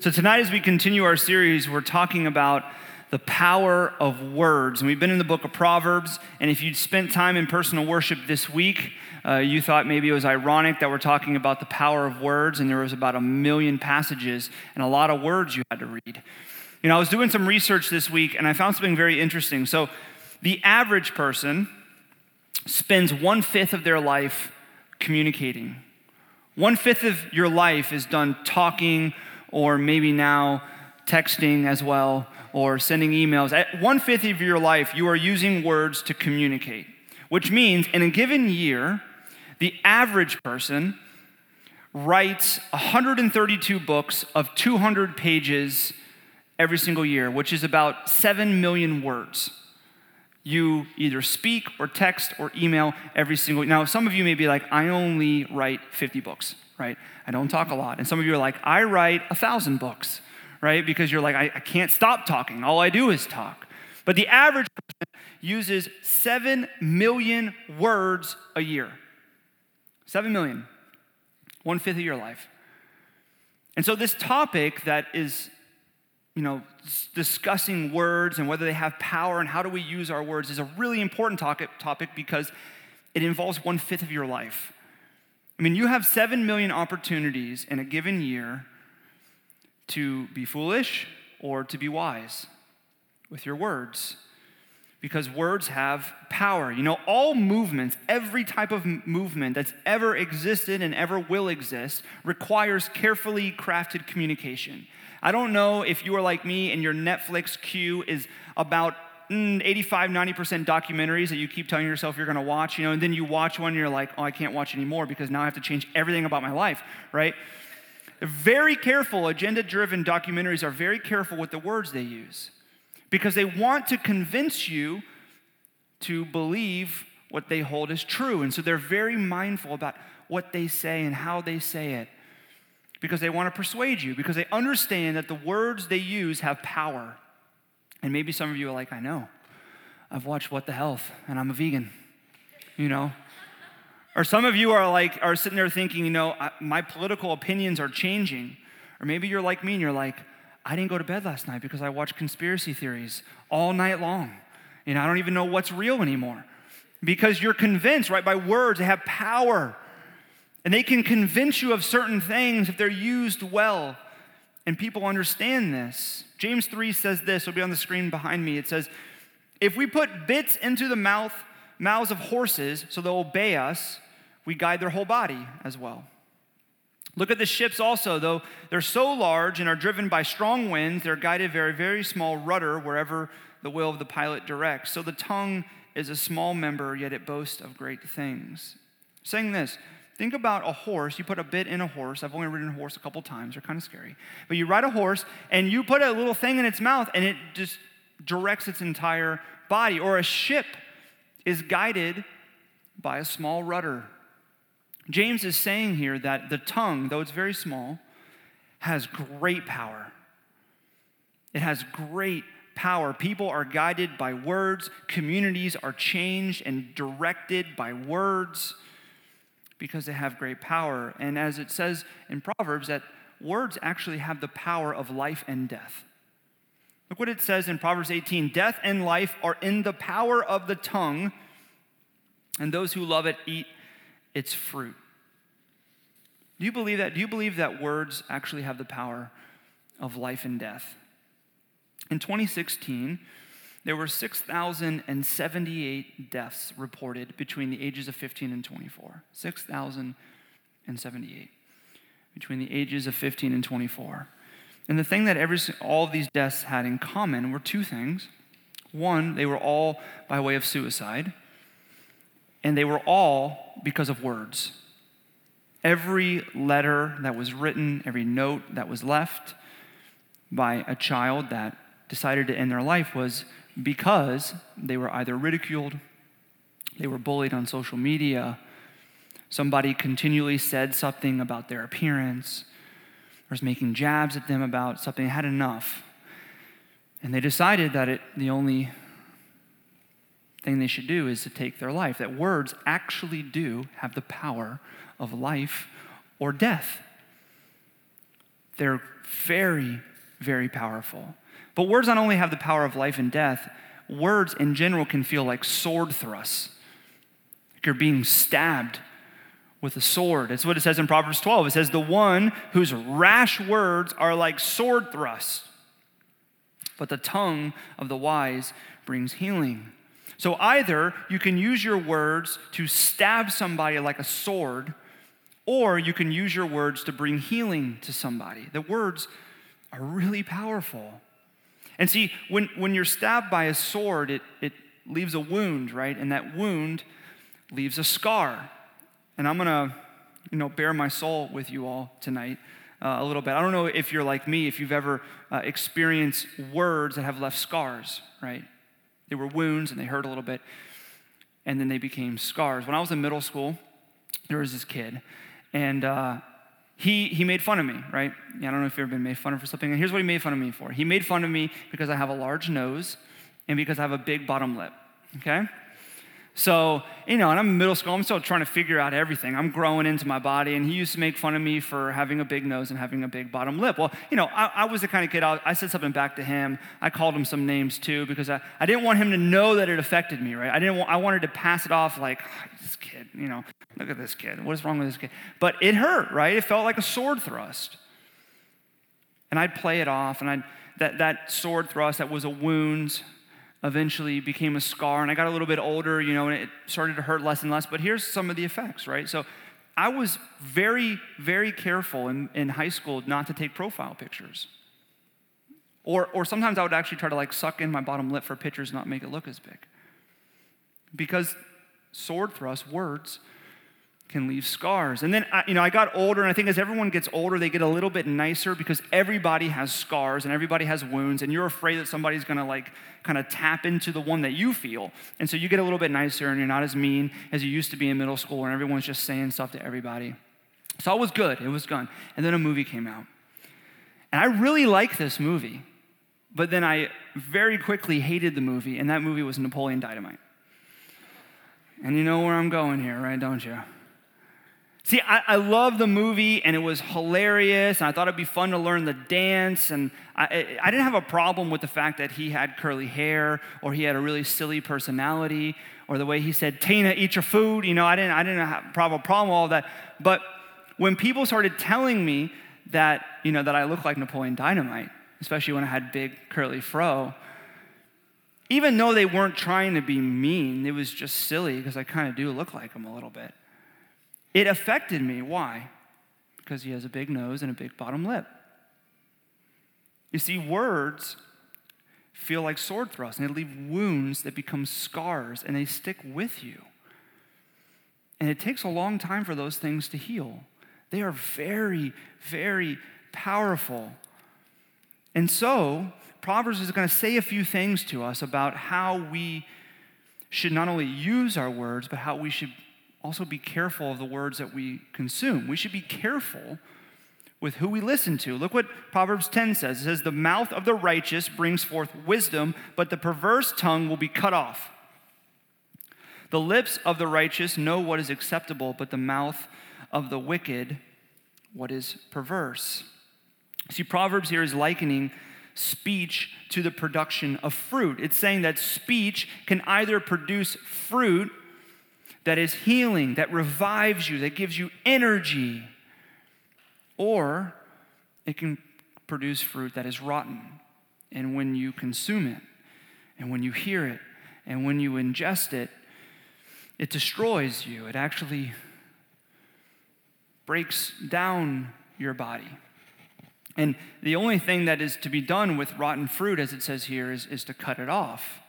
So, tonight, as we continue our series, we're talking about the power of words. And we've been in the book of Proverbs. And if you'd spent time in personal worship this week, uh, you thought maybe it was ironic that we're talking about the power of words, and there was about a million passages and a lot of words you had to read. You know, I was doing some research this week, and I found something very interesting. So, the average person spends one fifth of their life communicating. One fifth of your life is done talking, or maybe now texting as well, or sending emails. At one fifth of your life, you are using words to communicate, which means in a given year, the average person writes 132 books of 200 pages every single year, which is about 7 million words. You either speak or text or email every single Now, some of you may be like, I only write 50 books, right? I don't talk a lot. And some of you are like, I write a thousand books, right? Because you're like, I, I can't stop talking. All I do is talk. But the average person uses 7 million words a year. 7 million, one fifth of your life. And so, this topic that is, you know, discussing words and whether they have power and how do we use our words is a really important topic, topic because it involves one fifth of your life. I mean, you have 7 million opportunities in a given year to be foolish or to be wise with your words because words have power. You know, all movements, every type of movement that's ever existed and ever will exist, requires carefully crafted communication. I don't know if you are like me and your Netflix queue is about 85, 90% documentaries that you keep telling yourself you're gonna watch, you know, and then you watch one and you're like, oh, I can't watch anymore because now I have to change everything about my life, right? They're very careful, agenda driven documentaries are very careful with the words they use because they want to convince you to believe what they hold as true. And so they're very mindful about what they say and how they say it because they want to persuade you, because they understand that the words they use have power. And maybe some of you are like, I know. I've watched What the Health and I'm a vegan, you know? Or some of you are like, are sitting there thinking, you know, my political opinions are changing. Or maybe you're like me and you're like, I didn't go to bed last night because I watched conspiracy theories all night long. And I don't even know what's real anymore. Because you're convinced, right, by words, they have power. And they can convince you of certain things if they're used well. And people understand this. James 3 says this, it'll be on the screen behind me. It says, If we put bits into the mouth, mouths of horses so they'll obey us, we guide their whole body as well. Look at the ships also, though they're so large and are driven by strong winds, they're guided by a very small rudder wherever the will of the pilot directs. So the tongue is a small member, yet it boasts of great things. Saying this, think about a horse. You put a bit in a horse. I've only ridden a horse a couple times, they're kind of scary. But you ride a horse and you put a little thing in its mouth and it just directs its entire body. Or a ship is guided by a small rudder James is saying here that the tongue, though it's very small, has great power. It has great power. People are guided by words, communities are changed and directed by words because they have great power. And as it says in Proverbs, that words actually have the power of life and death. Look what it says in Proverbs 18 Death and life are in the power of the tongue, and those who love it eat its fruit. Do you believe that? Do you believe that words actually have the power of life and death? In 2016, there were 6,078 deaths reported between the ages of 15 and 24. 6,078 between the ages of 15 and 24. And the thing that every, all of these deaths had in common were two things. One, they were all by way of suicide, and they were all because of words. Every letter that was written, every note that was left by a child that decided to end their life was because they were either ridiculed, they were bullied on social media, somebody continually said something about their appearance, or was making jabs at them about something, they had enough. And they decided that it, the only thing they should do is to take their life. That words actually do have the power of life or death. They're very, very powerful. But words not only have the power of life and death, words in general can feel like sword thrusts. Like you're being stabbed with a sword. It's what it says in Proverbs 12. It says, The one whose rash words are like sword thrusts, but the tongue of the wise brings healing. So either you can use your words to stab somebody like a sword, or you can use your words to bring healing to somebody. The words are really powerful. And see, when, when you're stabbed by a sword, it, it leaves a wound, right? And that wound leaves a scar. And I'm going to, you know, bare my soul with you all tonight uh, a little bit. I don't know if you're like me, if you've ever uh, experienced words that have left scars, right? They were wounds and they hurt a little bit, and then they became scars. When I was in middle school, there was this kid, and uh, he, he made fun of me, right? Yeah, I don't know if you've ever been made fun of for something. And here's what he made fun of me for. He made fun of me because I have a large nose and because I have a big bottom lip, okay? So, you know, and I'm in middle school, I'm still trying to figure out everything. I'm growing into my body, and he used to make fun of me for having a big nose and having a big bottom lip. Well, you know, I, I was the kind of kid, I, I, said something back to him. I called him some names too, because I, I didn't want him to know that it affected me, right? I didn't want, I wanted to pass it off like, oh, this kid, you know, look at this kid. What is wrong with this kid? But it hurt, right? It felt like a sword thrust. And I'd play it off, and I'd, that, that sword thrust that was a wound eventually became a scar. And I got a little bit older, you know, and it started to hurt less and less. But here's some of the effects, right? So I was very, very careful in, in high school not to take profile pictures. Or, or sometimes I would actually try to like suck in my bottom lip for pictures, not make it look as big. Because sword thrust, words, can leave scars. And then, you know, I got older, and I think as everyone gets older, they get a little bit nicer because everybody has scars and everybody has wounds, and you're afraid that somebody's gonna like kind of tap into the one that you feel. And so you get a little bit nicer, and you're not as mean as you used to be in middle school, and everyone's just saying stuff to everybody. So it was good, it was good. And then a movie came out. And I really liked this movie, but then I very quickly hated the movie, and that movie was Napoleon Dynamite. And you know where I'm going here, right? Don't you? See, I, I love the movie and it was hilarious, and I thought it'd be fun to learn the dance. And I, I didn't have a problem with the fact that he had curly hair or he had a really silly personality or the way he said, Tina, eat your food. You know, I didn't, I didn't have a problem with all that. But when people started telling me that, you know, that I looked like Napoleon Dynamite, especially when I had big curly fro, even though they weren't trying to be mean, it was just silly because I kind of do look like him a little bit. It affected me. Why? Because he has a big nose and a big bottom lip. You see, words feel like sword thrusts, and they leave wounds that become scars, and they stick with you. And it takes a long time for those things to heal. They are very, very powerful. And so, Proverbs is going to say a few things to us about how we should not only use our words, but how we should also be careful of the words that we consume. We should be careful with who we listen to. Look what Proverbs 10 says. It says, The mouth of the righteous brings forth wisdom, but the perverse tongue will be cut off. The lips of the righteous know what is acceptable, but the mouth of the wicked, what is perverse. See, Proverbs here is likening speech to the production of fruit. It's saying that speech can either produce fruit that is healing, that revives you, that gives you energy, or it can produce fruit that is rotten. And when you consume it, and when you hear it, and when you ingest it, it destroys you. It actually breaks down your body. And the only thing that is to be done with rotten fruit, as it says here, is, is to cut it off.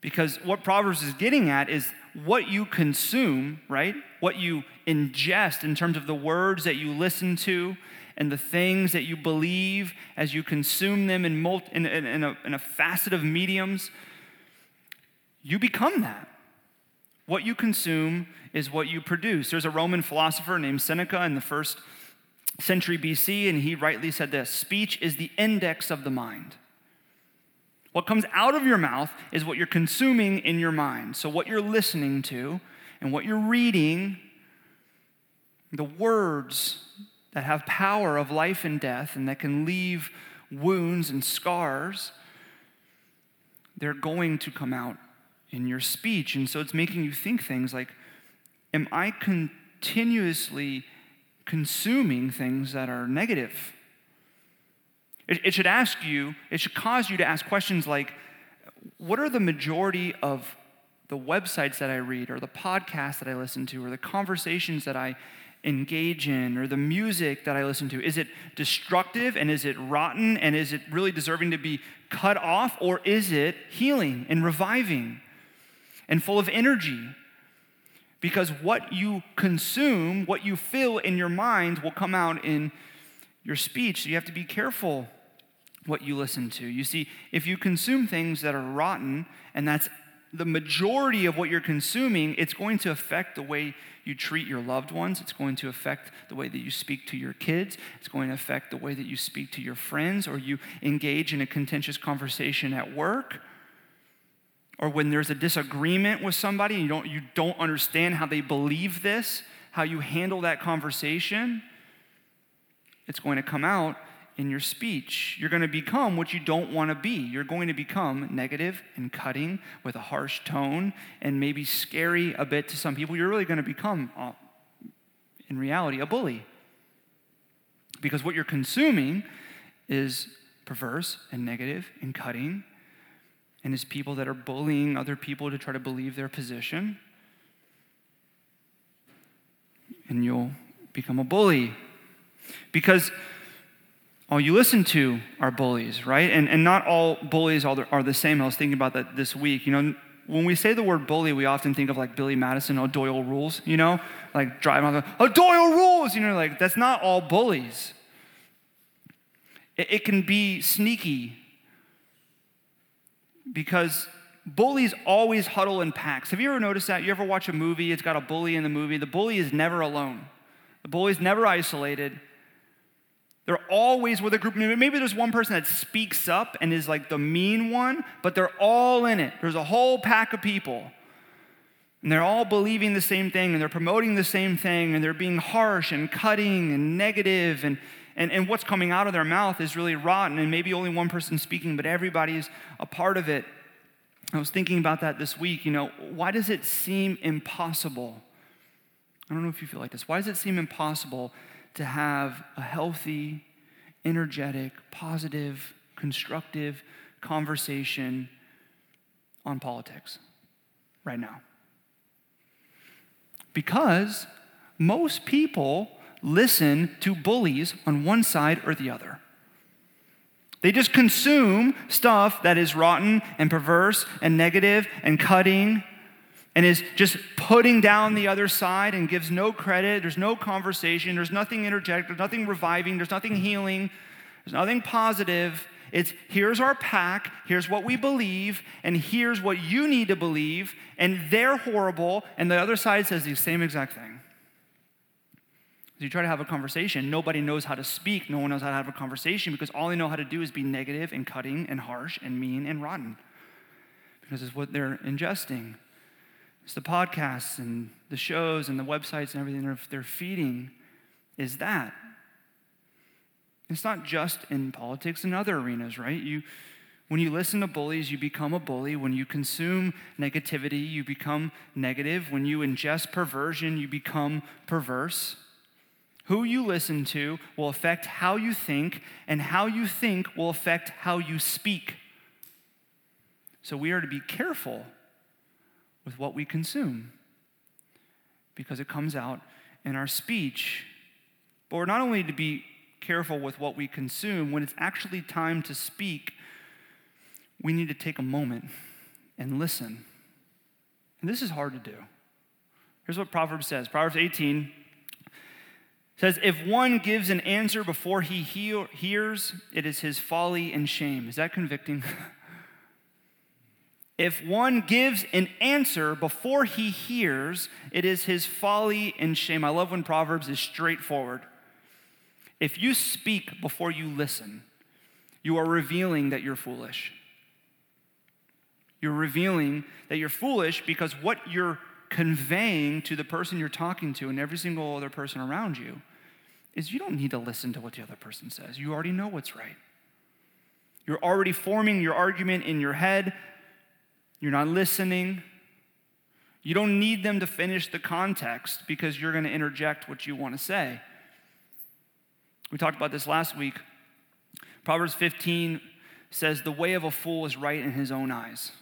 Because what Proverbs is getting at is what you consume, right? What you ingest in terms of the words that you listen to and the things that you believe as you consume them in, multi, in, in, in, a, in a facet of mediums, you become that. What you consume is what you produce. There's a Roman philosopher named Seneca in the first century BC, and he rightly said this speech is the index of the mind. What comes out of your mouth is what you're consuming in your mind. So, what you're listening to and what you're reading, the words that have power of life and death and that can leave wounds and scars, they're going to come out in your speech. And so it's making you think things like, Am I continuously consuming things that are negative? It, it should ask you, it should cause you to ask questions like, What are the majority of the websites that I read, or the podcasts that I listen to, or the conversations that I engage in, or the music that I listen to? Is it destructive and is it rotten and is it really deserving to be cut off, or is it healing and reviving and full of energy? Because what you consume, what you feel in your mind, will come out in your speech. So you have to be careful what you listen to. You see, if you consume things that are rotten, and that's the majority of what you're consuming, it's going to affect the way you treat your loved ones. It's going to affect the way that you speak to your kids. It's going to affect the way that you speak to your friends or you engage in a contentious conversation at work. Or when there's a disagreement with somebody and you don't, you don't understand how they believe this, how you handle that conversation, it's going to come out in your speech. You're going to become what you don't want to be. You're going to become negative and cutting with a harsh tone and maybe scary a bit to some people. You're really going to become, uh, in reality, a bully. Because what you're consuming is perverse and negative and cutting, and is people that are bullying other people to try to believe their position. And you'll become a bully. Because all you listen to are bullies, right? And, and not all bullies are the, same. I was thinking about that this week. You know, when we say the word bully, we often think of like Billy Madison, or Doyle rules, you know? Like driving on the, oh, Doyle rules, you know, like that's not all bullies. It, it can be sneaky because bullies always huddle in packs. Have you ever noticed that? You ever watch a movie, it's got a bully in the movie? The bully is never alone, the bully is never isolated. They're always with a group. Maybe there's one person that speaks up and is like the mean one, but they're all in it. There's a whole pack of people. And they're all believing the same thing and they're promoting the same thing and they're being harsh and cutting and negative and, and, and what's coming out of their mouth is really rotten and maybe only one person speaking, but everybody's a part of it. I was thinking about that this week. You know, why does it seem impossible? I don't know if you feel like this. Why does it seem impossible to have a healthy, energetic, positive, constructive conversation on politics right now. Because most people listen to bullies on one side or the other. They just consume stuff that is rotten and perverse and negative and cutting and is just putting down the other side and gives no credit. There's no conversation. There's nothing energetic. There's nothing reviving. There's nothing healing. There's nothing positive. It's here's our pack, here's what we believe, and here's what you need to believe, and they're horrible, and the other side says the same exact thing. As you try to have a conversation, nobody knows how to speak, no one knows how to have a conversation because all they know how to do is be negative and cutting and harsh and mean and rotten because it's what they're ingesting. The podcasts and the shows and the websites and everything they're, they're feeding is that. It's not just in politics and other arenas, right? You, when you listen to bullies, you become a bully. When you consume negativity, you become negative. When you ingest perversion, you become perverse. Who you listen to will affect how you think, and how you think will affect how you speak. So we are to be careful with what we consume because it comes out in our speech. But we're not only to be careful with what we consume, when it's actually time to speak, we need to take a moment and listen. And this is hard to do. Here's what Proverbs says Proverbs 18 says, If one gives an answer before he hears, it is his folly and shame. Is that convicting? If one gives an answer before he hears, it is his folly and shame. I love when Proverbs is straightforward. If you speak before you listen, you are revealing that you're foolish. You're revealing that you're foolish because what you're conveying to the person you're talking to and every single other person around you is you don't need to listen to what the other person says. You already know what's right. You're already forming your argument in your head. You're not listening. You don't need them to finish the context because you're going to interject what you want to say. We talked about this last week. Proverbs 15 says, The way of a fool is right in his own eyes.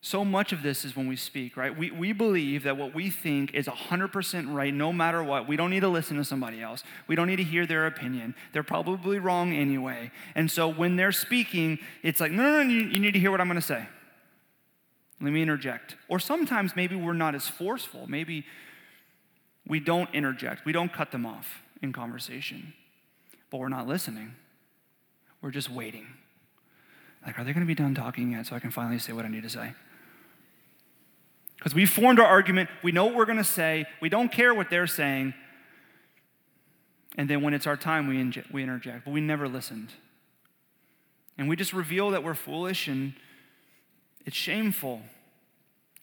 So much of this is when we speak, right? We, we believe that what we think is 100% right no matter what. We don't need to listen to somebody else. We don't need to hear their opinion. They're probably wrong anyway. And so when they're speaking, it's like, no, no, no, you, you need to hear what I'm going to say. Let me interject. Or sometimes maybe we're not as forceful. Maybe we don't interject, we don't cut them off in conversation, but we're not listening. We're just waiting. Like, are they going to be done talking yet so I can finally say what I need to say? Because we formed our argument, we know what we're going to say, we don't care what they're saying, and then when it's our time, we, inje- we interject, but we never listened. And we just reveal that we're foolish and it's shameful.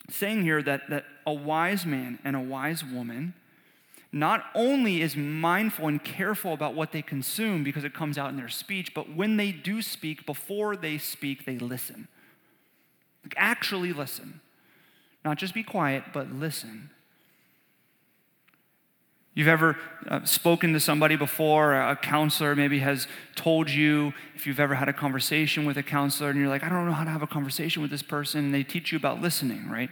Saying here that, that a wise man and a wise woman not only is mindful and careful about what they consume because it comes out in their speech, but when they do speak, before they speak, they listen. Like actually listen. Not just be quiet, but listen. You've ever uh, spoken to somebody before, a counselor maybe has told you, if you've ever had a conversation with a counselor and you're like, I don't know how to have a conversation with this person, and they teach you about listening, right?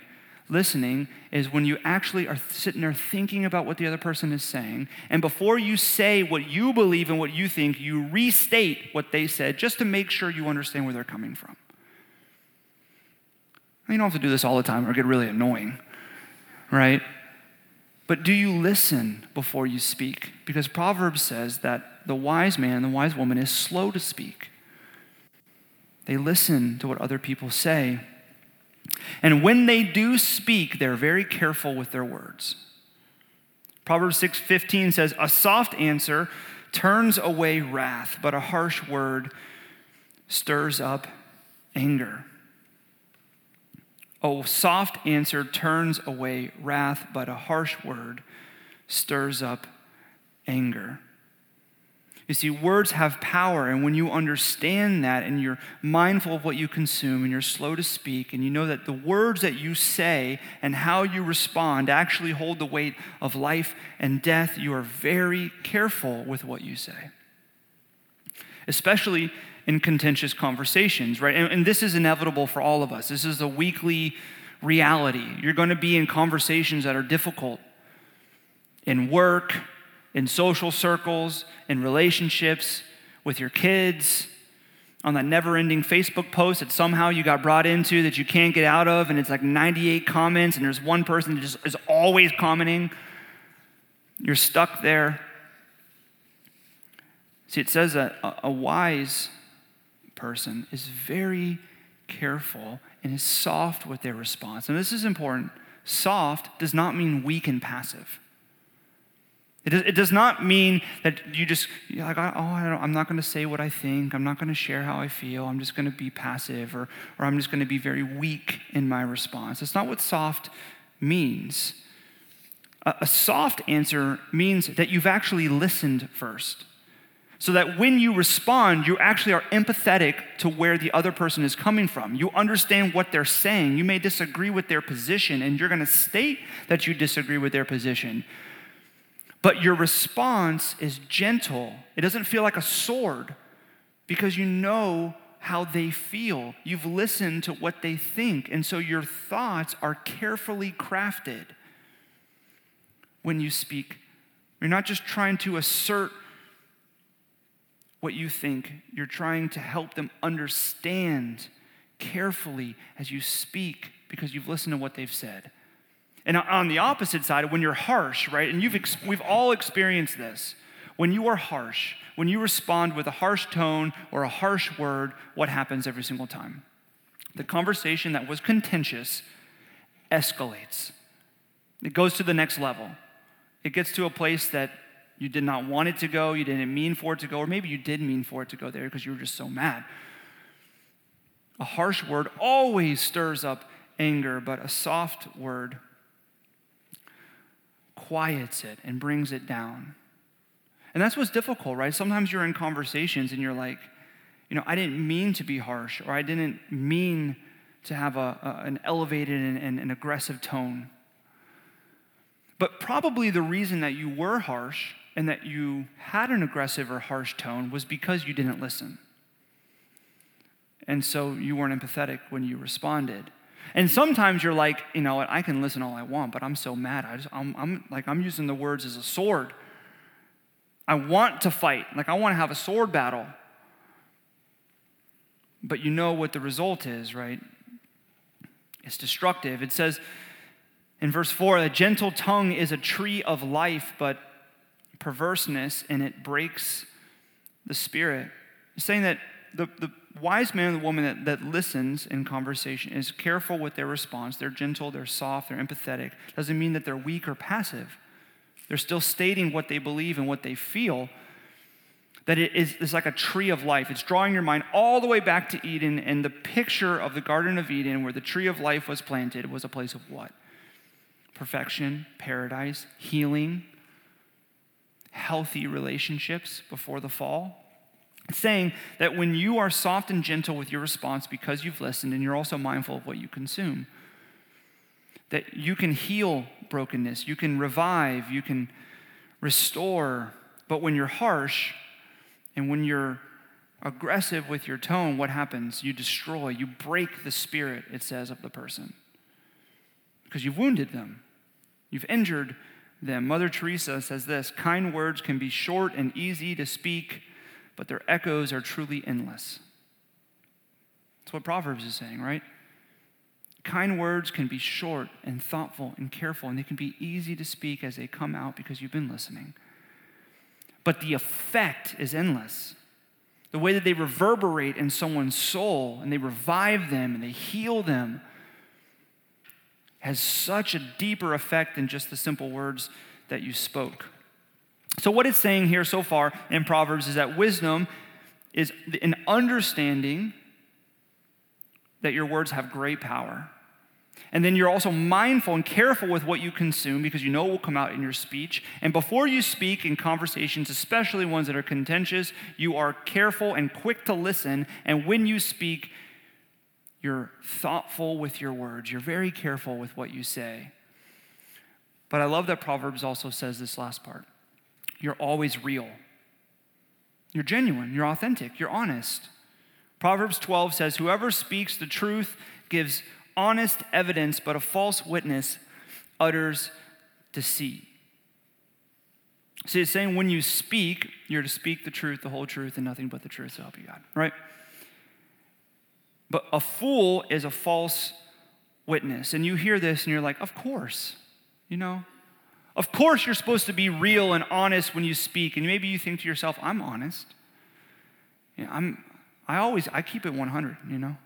Listening is when you actually are sitting there thinking about what the other person is saying, and before you say what you believe and what you think, you restate what they said just to make sure you understand where they're coming from. You don't have to do this all the time or get really annoying, right? But do you listen before you speak? Because Proverbs says that the wise man, the wise woman is slow to speak. They listen to what other people say. And when they do speak, they're very careful with their words. Proverbs 6:15 says, "A soft answer turns away wrath, but a harsh word stirs up anger." A soft answer turns away wrath, but a harsh word stirs up anger. You see, words have power, and when you understand that and you're mindful of what you consume and you're slow to speak, and you know that the words that you say and how you respond actually hold the weight of life and death, you are very careful with what you say. Especially in contentious conversations, right? And, and, this is inevitable for all of us. This is a weekly reality. You're going to be in conversations that are difficult in work, in social circles, in relationships, with your kids, on that never ending Facebook post that somehow you got brought into that you can't get out of, and it's like 98 comments, and there's one person that just is always commenting. You're stuck there. See, it says that a wise person is very careful and is soft with their response. And this is important. Soft does not mean weak and passive. It does, not mean that you just, you're like, oh, I am not going to say what I think. I'm not going to share how I feel. I'm just going to be passive or, or I'm just going to be very weak in my response. That's not what soft means. A, a soft answer means that you've actually listened first so that when you respond, you actually are empathetic to where the other person is coming from. You understand what they're saying. You may disagree with their position, and you're going to state that you disagree with their position. But your response is gentle, it doesn't feel like a sword because you know how they feel. You've listened to what they think, and so your thoughts are carefully crafted when you speak. You're not just trying to assert what you think. You're trying to help them understand carefully as you speak because you've listened to what they've said. And on the opposite side, when you're harsh, right? And you've ex- we've all experienced this. When you are harsh, when you respond with a harsh tone or a harsh word, what happens every single time? The conversation that was contentious escalates. It goes to the next level. It gets to a place that you did not want it to go, you didn't mean for it to go, or maybe you did mean for it to go there because you were just so mad. A harsh word always stirs up anger, but a soft word quiets it and brings it down. And that's what's difficult, right? Sometimes you're in conversations and you're like, you know, I didn't mean to be harsh, or I didn't mean to have a, a an elevated and, and an aggressive tone. But probably the reason that you were harsh and that you had an aggressive or harsh tone was because you didn't listen. And so you weren't empathetic when you responded. And sometimes you're like, you know, I can listen all I want, but I'm so mad. I just, I'm, I'm like, I'm using the words as a sword. I want to fight. Like, I want to have a sword battle. But you know what the result is, right? It's destructive. It says in verse 4 a gentle tongue is a tree of life, but perverseness and it breaks the spirit. It's saying that the, the wise man and the woman that, that listens in conversation is careful with their response. They're gentle, they're soft, they're empathetic. Doesn't mean that they're weak or passive. They're still stating what they believe and what they feel. That it is it's like a tree of life. It's drawing your mind all the way back to Eden, and the picture of the Garden of Eden, where the tree of life was planted, was a place of what? Perfection, paradise, healing, healthy relationships before the fall saying that when you are soft and gentle with your response because you've listened and you're also mindful of what you consume, that you can heal brokenness, you can revive, you can restore. But when you're harsh and when you're aggressive with your tone, what happens? You destroy, you break the spirit, it says, of the person because you've wounded them, you've injured them. Mother Teresa says this kind words can be short and easy to speak but their echoes are truly endless. That's what Proverbs is saying, right? Kind words can be short and thoughtful and careful, and they can be easy to speak as they come out because you've been listening. But the effect is endless. The way that they reverberate in someone's soul and they revive them and they heal them has such a deeper effect than just the simple words that you spoke. So, what it's saying here so far in Proverbs is that wisdom is an understanding that your words have great power. And then you're also mindful and careful with what you consume because you know it will come out in your speech. And before you speak in conversations, especially ones that are contentious, you are careful and quick to listen. And when you speak, you're thoughtful with your words. You're very careful with what you say. But I love that Proverbs also says this last part you're always real. You're genuine, you're authentic, you're honest. Proverbs 12 says, Whoever speaks the truth gives honest evidence, but a false witness utters deceit. See, it's saying when you speak, you're to speak the truth, the whole truth, and nothing but the truth to help you God, right? But a fool is a false witness. And you hear this and you're like, of course, you know, of course, you're supposed to be real and honest when you speak. And maybe you think to yourself, I'm honest. You know, I'm, I always, I keep it 100, you know?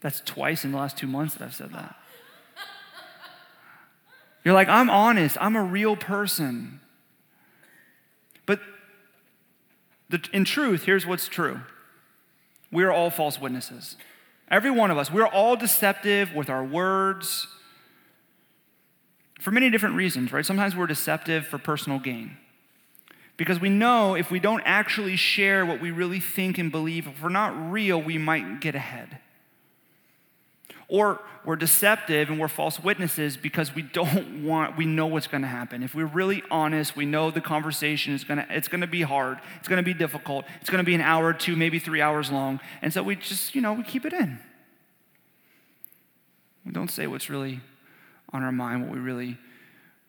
That's twice in the last two months that I've said that. You're like, I'm honest. I'm a real person. But the, in truth, here's what's true we are all false witnesses. Every one of us. We're all deceptive with our words for many different reasons, right? Sometimes we're deceptive for personal gain. Because we know if we don't actually share what we really think and believe, if we're not real, we might get ahead. Or we're deceptive and we're false witnesses because we don't want, we know what's going to happen. If we're really honest, we know the conversation is going to, it's to be hard. It's going to be difficult. It's going to be an hour or two, maybe three hours long. And so we just, you know, we keep it in. We don't say what's really on our mind, what we really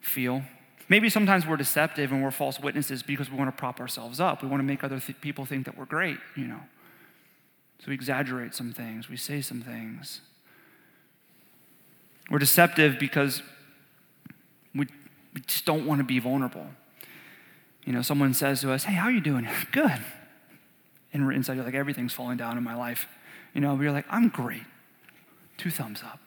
feel. Maybe sometimes we're deceptive and we're false witnesses because we want to prop ourselves up. We want to make other th- people think that we're great, you know. So we exaggerate some things, we say some things. We're deceptive because we, we just don't want to be vulnerable. You know, someone says to us, Hey, how are you doing? Good. And we're inside, you're like, everything's falling down in my life. You know, we're like, I'm great. Two thumbs up.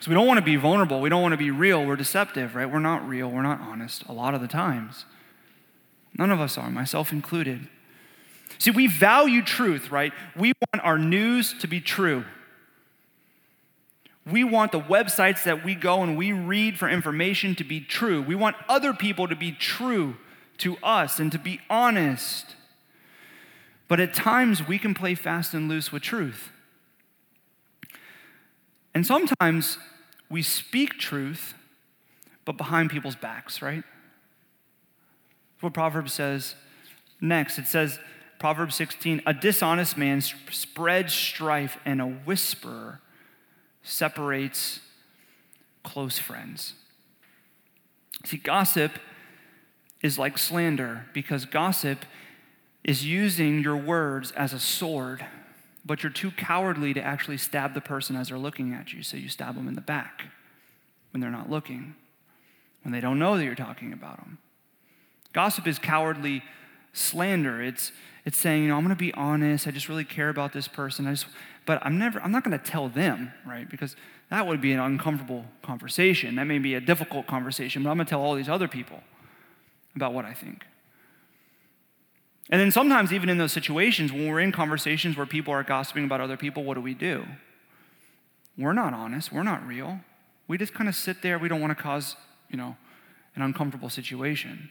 So we don't want to be vulnerable. We don't want to be real. We're deceptive, right? We're not real. We're not honest a lot of the times. None of us are, myself included. See, we value truth, right? We want our news to be true. We want the websites that we go and we read for information to be true. We want other people to be true to us and to be honest. But at times we can play fast and loose with truth. And sometimes we speak truth, but behind people's backs, right? what Proverbs says next. It says, Proverbs 16, a dishonest man spreads strife, and a whisperer separates close friends. See, gossip is like slander because gossip is using your words as a sword, but you're too cowardly to actually stab the person as they're looking at you, so you stab them in the back when they're not looking, when they don't know that you're talking about them. Gossip is cowardly slander. It's, it's saying, you know, I'm going to be honest. I just really care about this person. I just, but I'm never, I'm not going to tell them, right? Because that would be an uncomfortable conversation. That may be a difficult conversation, but I'm going to tell all these other people about what I think. And then sometimes, even in those situations, when we're in conversations where people are gossiping about other people, what do we do? We're not honest. We're not real. We just kind of sit there. We don't want to cause, you know, an uncomfortable situation.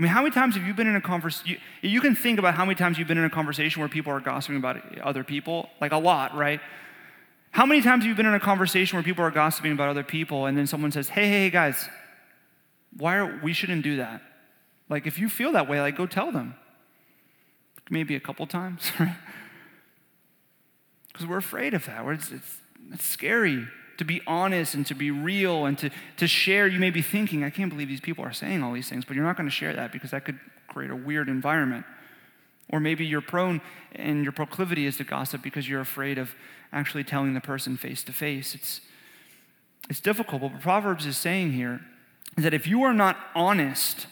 I mean, how many times have you been in a conversation? You, you, can think about how many times you've been in a conversation where people are gossiping about other people, like a lot, right? How many times have you been in a conversation where people are gossiping about other people and then someone says, hey, hey, hey, guys, why are we shouldn't do that? Like, if you feel that way, like, go tell them. Maybe a couple times, right? Because we're afraid of that. It's, it's, it's scary to be honest and to be real and to, to share. You may be thinking, I can't believe these people are saying all these things, but you're not going to share that because that could create a weird environment. Or maybe you're prone and your proclivity is to gossip because you're afraid of actually telling the person face to face. It's it's difficult, but what Proverbs is saying here is that if you are not honest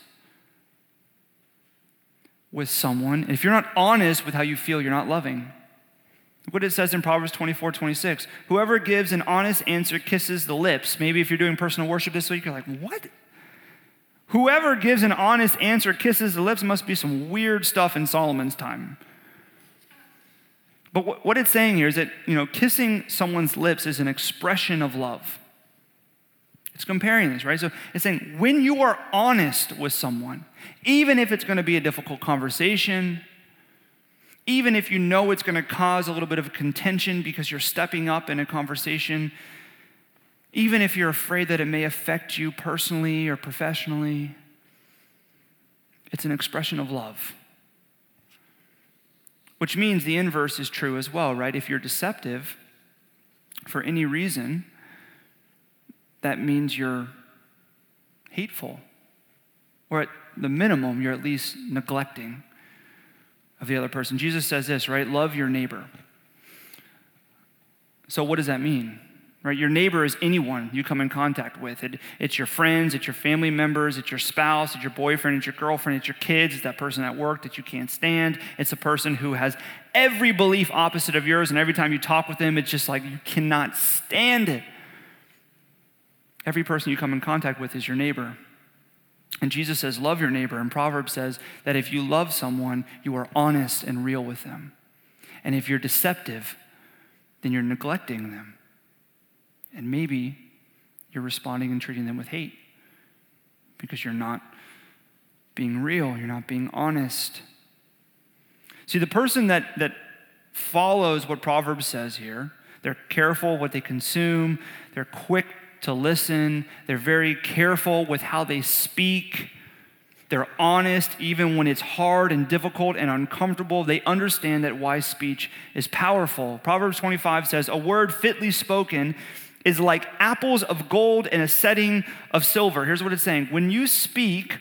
with someone, if you're not honest with how you feel, you're not loving. Look what it says in Proverbs 24, 26. Whoever gives an honest answer kisses the lips. Maybe if you're doing personal worship this week, you're like, what? Whoever gives an honest answer kisses the lips must be some weird stuff in Solomon's time. But what it's saying here is that, you know, kissing someone's lips is an expression of love. It's comparing this, right? So it's saying when you are honest with someone, even if it's going to be a difficult conversation, even if you know it's going to cause a little bit of contention because you're stepping up in a conversation, even if you're afraid that it may affect you personally or professionally, it's an expression of love. Which means the inverse is true as well, right? If you're deceptive for any reason, that means you're hateful. Or at the minimum, you're at least neglecting of the other person. Jesus says this, right? Love your neighbor. So, what does that mean? Right? Your neighbor is anyone you come in contact with. It, it's your friends, it's your family members, it's your spouse, it's your boyfriend, it's your girlfriend, it's your kids, it's that person at work that you can't stand. It's a person who has every belief opposite of yours, and every time you talk with them, it's just like you cannot stand it. Every person you come in contact with is your neighbor. And Jesus says, Love your neighbor. And Proverbs says that if you love someone, you are honest and real with them. And if you're deceptive, then you're neglecting them. And maybe you're responding and treating them with hate because you're not being real, you're not being honest. See, the person that, that follows what Proverbs says here, they're careful what they consume, they're quick to listen. They're very careful with how they speak. They're honest even when it's hard and difficult and uncomfortable. They understand that wise speech is powerful. Proverbs 25 says, A word fitly spoken is like apples of gold in a setting of silver. Here's what it's saying When you speak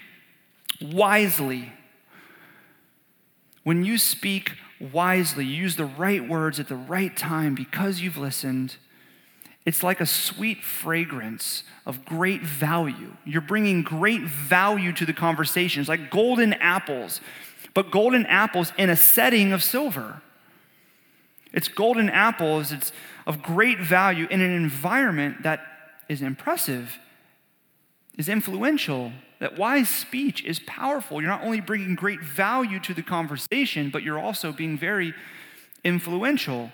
wisely, when you speak wisely, you use the right words at the right time because you've listened it's like a sweet fragrance of great value. You're bringing great value to the conversation. It's like golden apples, but golden apples in a setting of silver. It's golden apples, it's of great value in an environment that is impressive, is influential, that wise speech is powerful. You're not only bringing great value to the conversation, but you're also being very influential.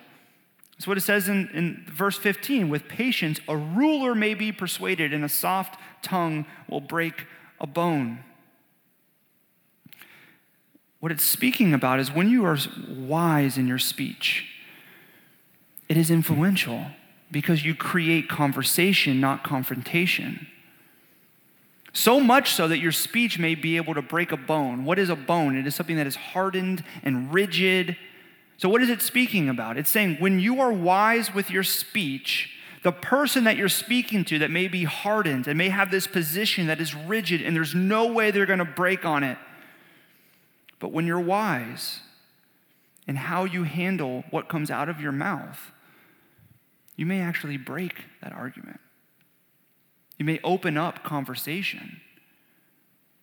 What it says in, in verse 15. With patience, a ruler may be persuaded, and a soft tongue will break a bone. what it's speaking about is when you are wise in your speech, it is influential because you create conversation, not confrontation. So much so that your speech may be able to break a bone. What is a bone? It is something that is hardened and rigid. So, what is it speaking about? It's saying when you are wise with your speech, the person that you're speaking to that may be hardened and may have this position that is rigid and there's no way they're going to break on it but when you're wise in how you handle what comes out of your mouth, you may actually break that argument. You may open up conversation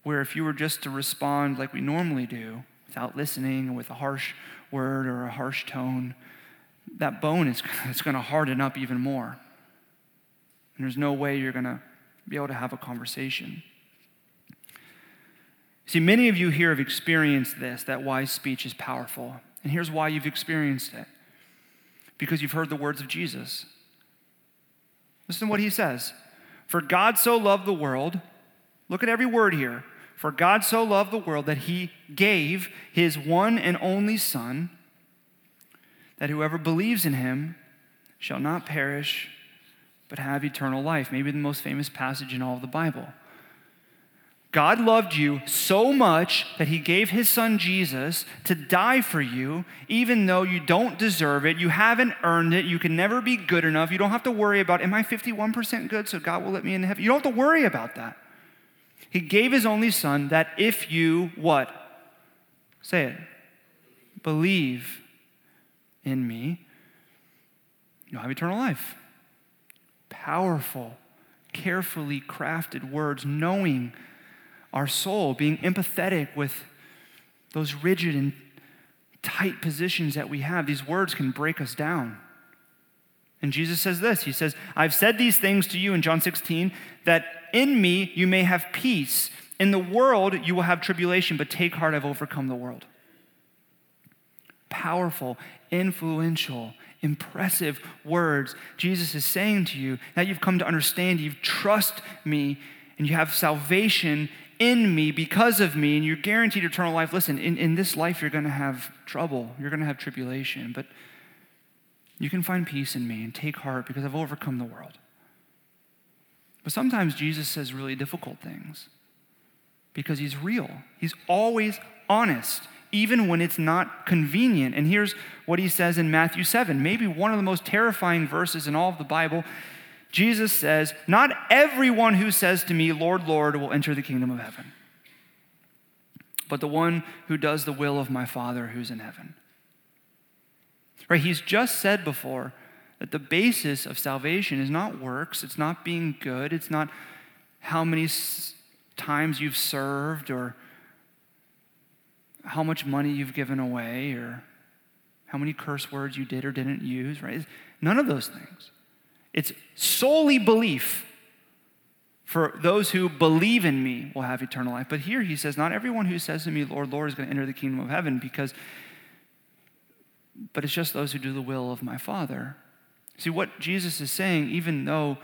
where if you were just to respond like we normally do, without listening, with a harsh word or a harsh tone, that bone is it's going to harden up even more. And there's no way you're going to be able to have a conversation. See, many of you here have experienced this that wise speech is powerful. And here's why you've experienced it because you've heard the words of Jesus. Listen to what he says For God so loved the world, look at every word here. For God so loved the world that he gave his one and only Son, that whoever believes in him shall not perish, but have eternal life. Maybe the most famous passage in all of the Bible. God loved you so much that he gave his son Jesus to die for you, even though you don't deserve it. You haven't earned it. You can never be good enough. You don't have to worry about, am I 51% good so God will let me in heaven? You don't have to worry about that. He gave his only son that if you, what? Say it. Believe in me, you'll have eternal life. Powerful, carefully crafted words, knowing our soul, being empathetic with those rigid and tight positions that we have. These words can break us down. And Jesus says this He says, I've said these things to you in John 16, that in me you may have peace. In the world you will have tribulation, but take heart, I've overcome the world. Powerful, influential, impressive words Jesus is saying to you that you've come to understand, You've trust me, and you have salvation in me because of me, and you're guaranteed eternal life. Listen, in, in this life, you're going to have trouble, you're going to have tribulation, but you can find peace in me and take heart because I've overcome the world. But sometimes Jesus says really difficult things because he's real. He's always honest, even when it's not convenient. And here's what he says in Matthew 7, maybe one of the most terrifying verses in all of the Bible. Jesus says, Not everyone who says to me, Lord, Lord, will enter the kingdom of heaven, but the one who does the will of my Father who's in heaven. Right? He's just said before that the basis of salvation is not works, it's not being good, it's not how many times you've served or how much money you've given away or how many curse words you did or didn't use, right? None of those things. It's solely belief. For those who believe in me will have eternal life. But here he says, Not everyone who says to me, Lord, Lord, is going to enter the kingdom of heaven, because, but it's just those who do the will of my Father. See, what Jesus is saying, even though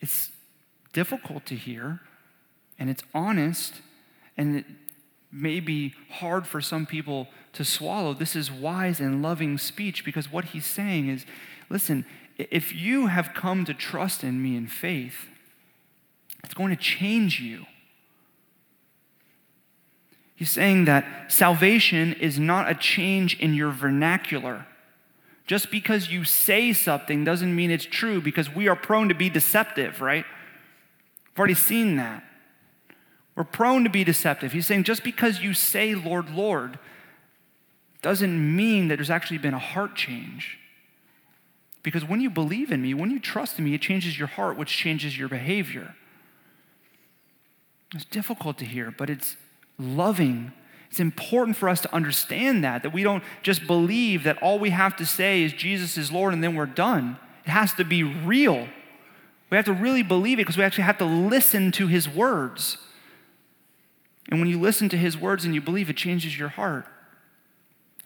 it's difficult to hear, and it's honest, and it may be hard for some people to swallow, this is wise and loving speech because what he's saying is listen, if you have come to trust in me in faith, it's going to change you. He's saying that salvation is not a change in your vernacular. Just because you say something doesn't mean it's true because we are prone to be deceptive, right? We've already seen that. We're prone to be deceptive. He's saying just because you say, Lord, Lord, doesn't mean that there's actually been a heart change. Because when you believe in me, when you trust in me, it changes your heart, which changes your behavior. It's difficult to hear, but it's loving. It's important for us to understand that, that we don't just believe that all we have to say is Jesus is Lord and then we're done. It has to be real. We have to really believe it because we actually have to listen to his words. And when you listen to his words and you believe, it changes your heart.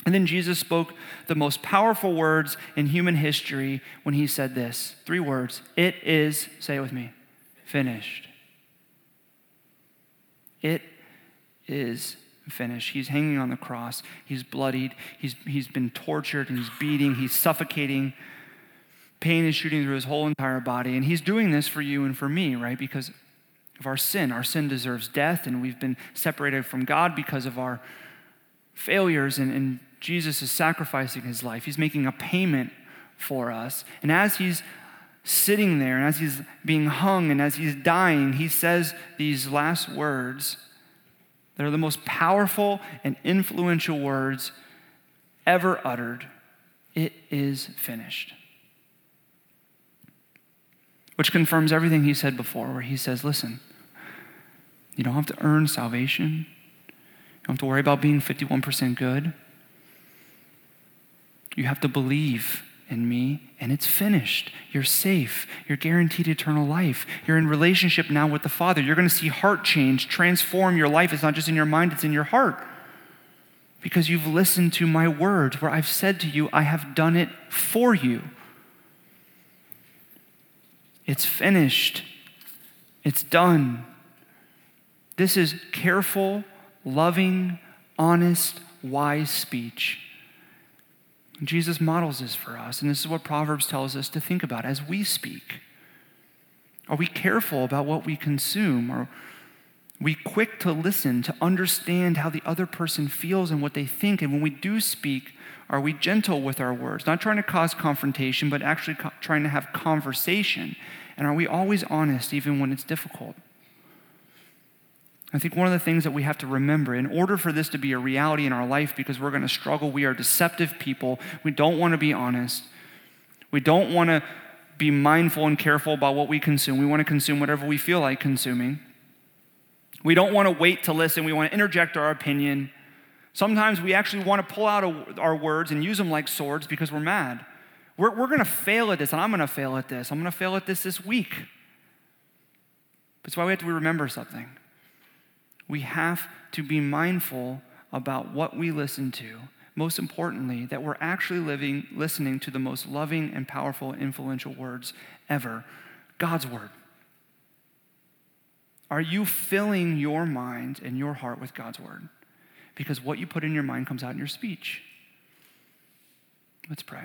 And then Jesus spoke the most powerful words in human history when he said this three words It is, say it with me, finished. It is finished. He's hanging on the cross. He's bloodied. He's, he's been tortured and he's beating. He's suffocating. Pain is shooting through his whole entire body. And he's doing this for you and for me, right? Because of our sin. Our sin deserves death, and we've been separated from God because of our failures. And, and Jesus is sacrificing his life. He's making a payment for us. And as he's sitting there, and as he's being hung, and as he's dying, he says these last words that are the most powerful and influential words ever uttered It is finished. Which confirms everything he said before, where he says, Listen, you don't have to earn salvation. You don't have to worry about being 51% good. You have to believe in me, and it's finished. You're safe. You're guaranteed eternal life. You're in relationship now with the Father. You're going to see heart change transform your life. It's not just in your mind, it's in your heart. Because you've listened to my words, where I've said to you, I have done it for you. It's finished. It's done. This is careful, loving, honest, wise speech. Jesus models this for us, and this is what Proverbs tells us to think about as we speak. Are we careful about what we consume? Are we quick to listen, to understand how the other person feels and what they think? And when we do speak, are we gentle with our words? Not trying to cause confrontation, but actually co- trying to have conversation. And are we always honest, even when it's difficult? I think one of the things that we have to remember in order for this to be a reality in our life, because we're going to struggle, we are deceptive people. We don't want to be honest. We don't want to be mindful and careful about what we consume. We want to consume whatever we feel like consuming. We don't want to wait to listen. We want to interject our opinion. Sometimes we actually want to pull out our words and use them like swords because we're mad. We're, we're going to fail at this, and I'm going to fail at this. I'm going to fail at this this week. That's why we have to remember something we have to be mindful about what we listen to. Most importantly, that we're actually living, listening to the most loving and powerful, influential words ever God's Word. Are you filling your mind and your heart with God's Word? Because what you put in your mind comes out in your speech. Let's pray.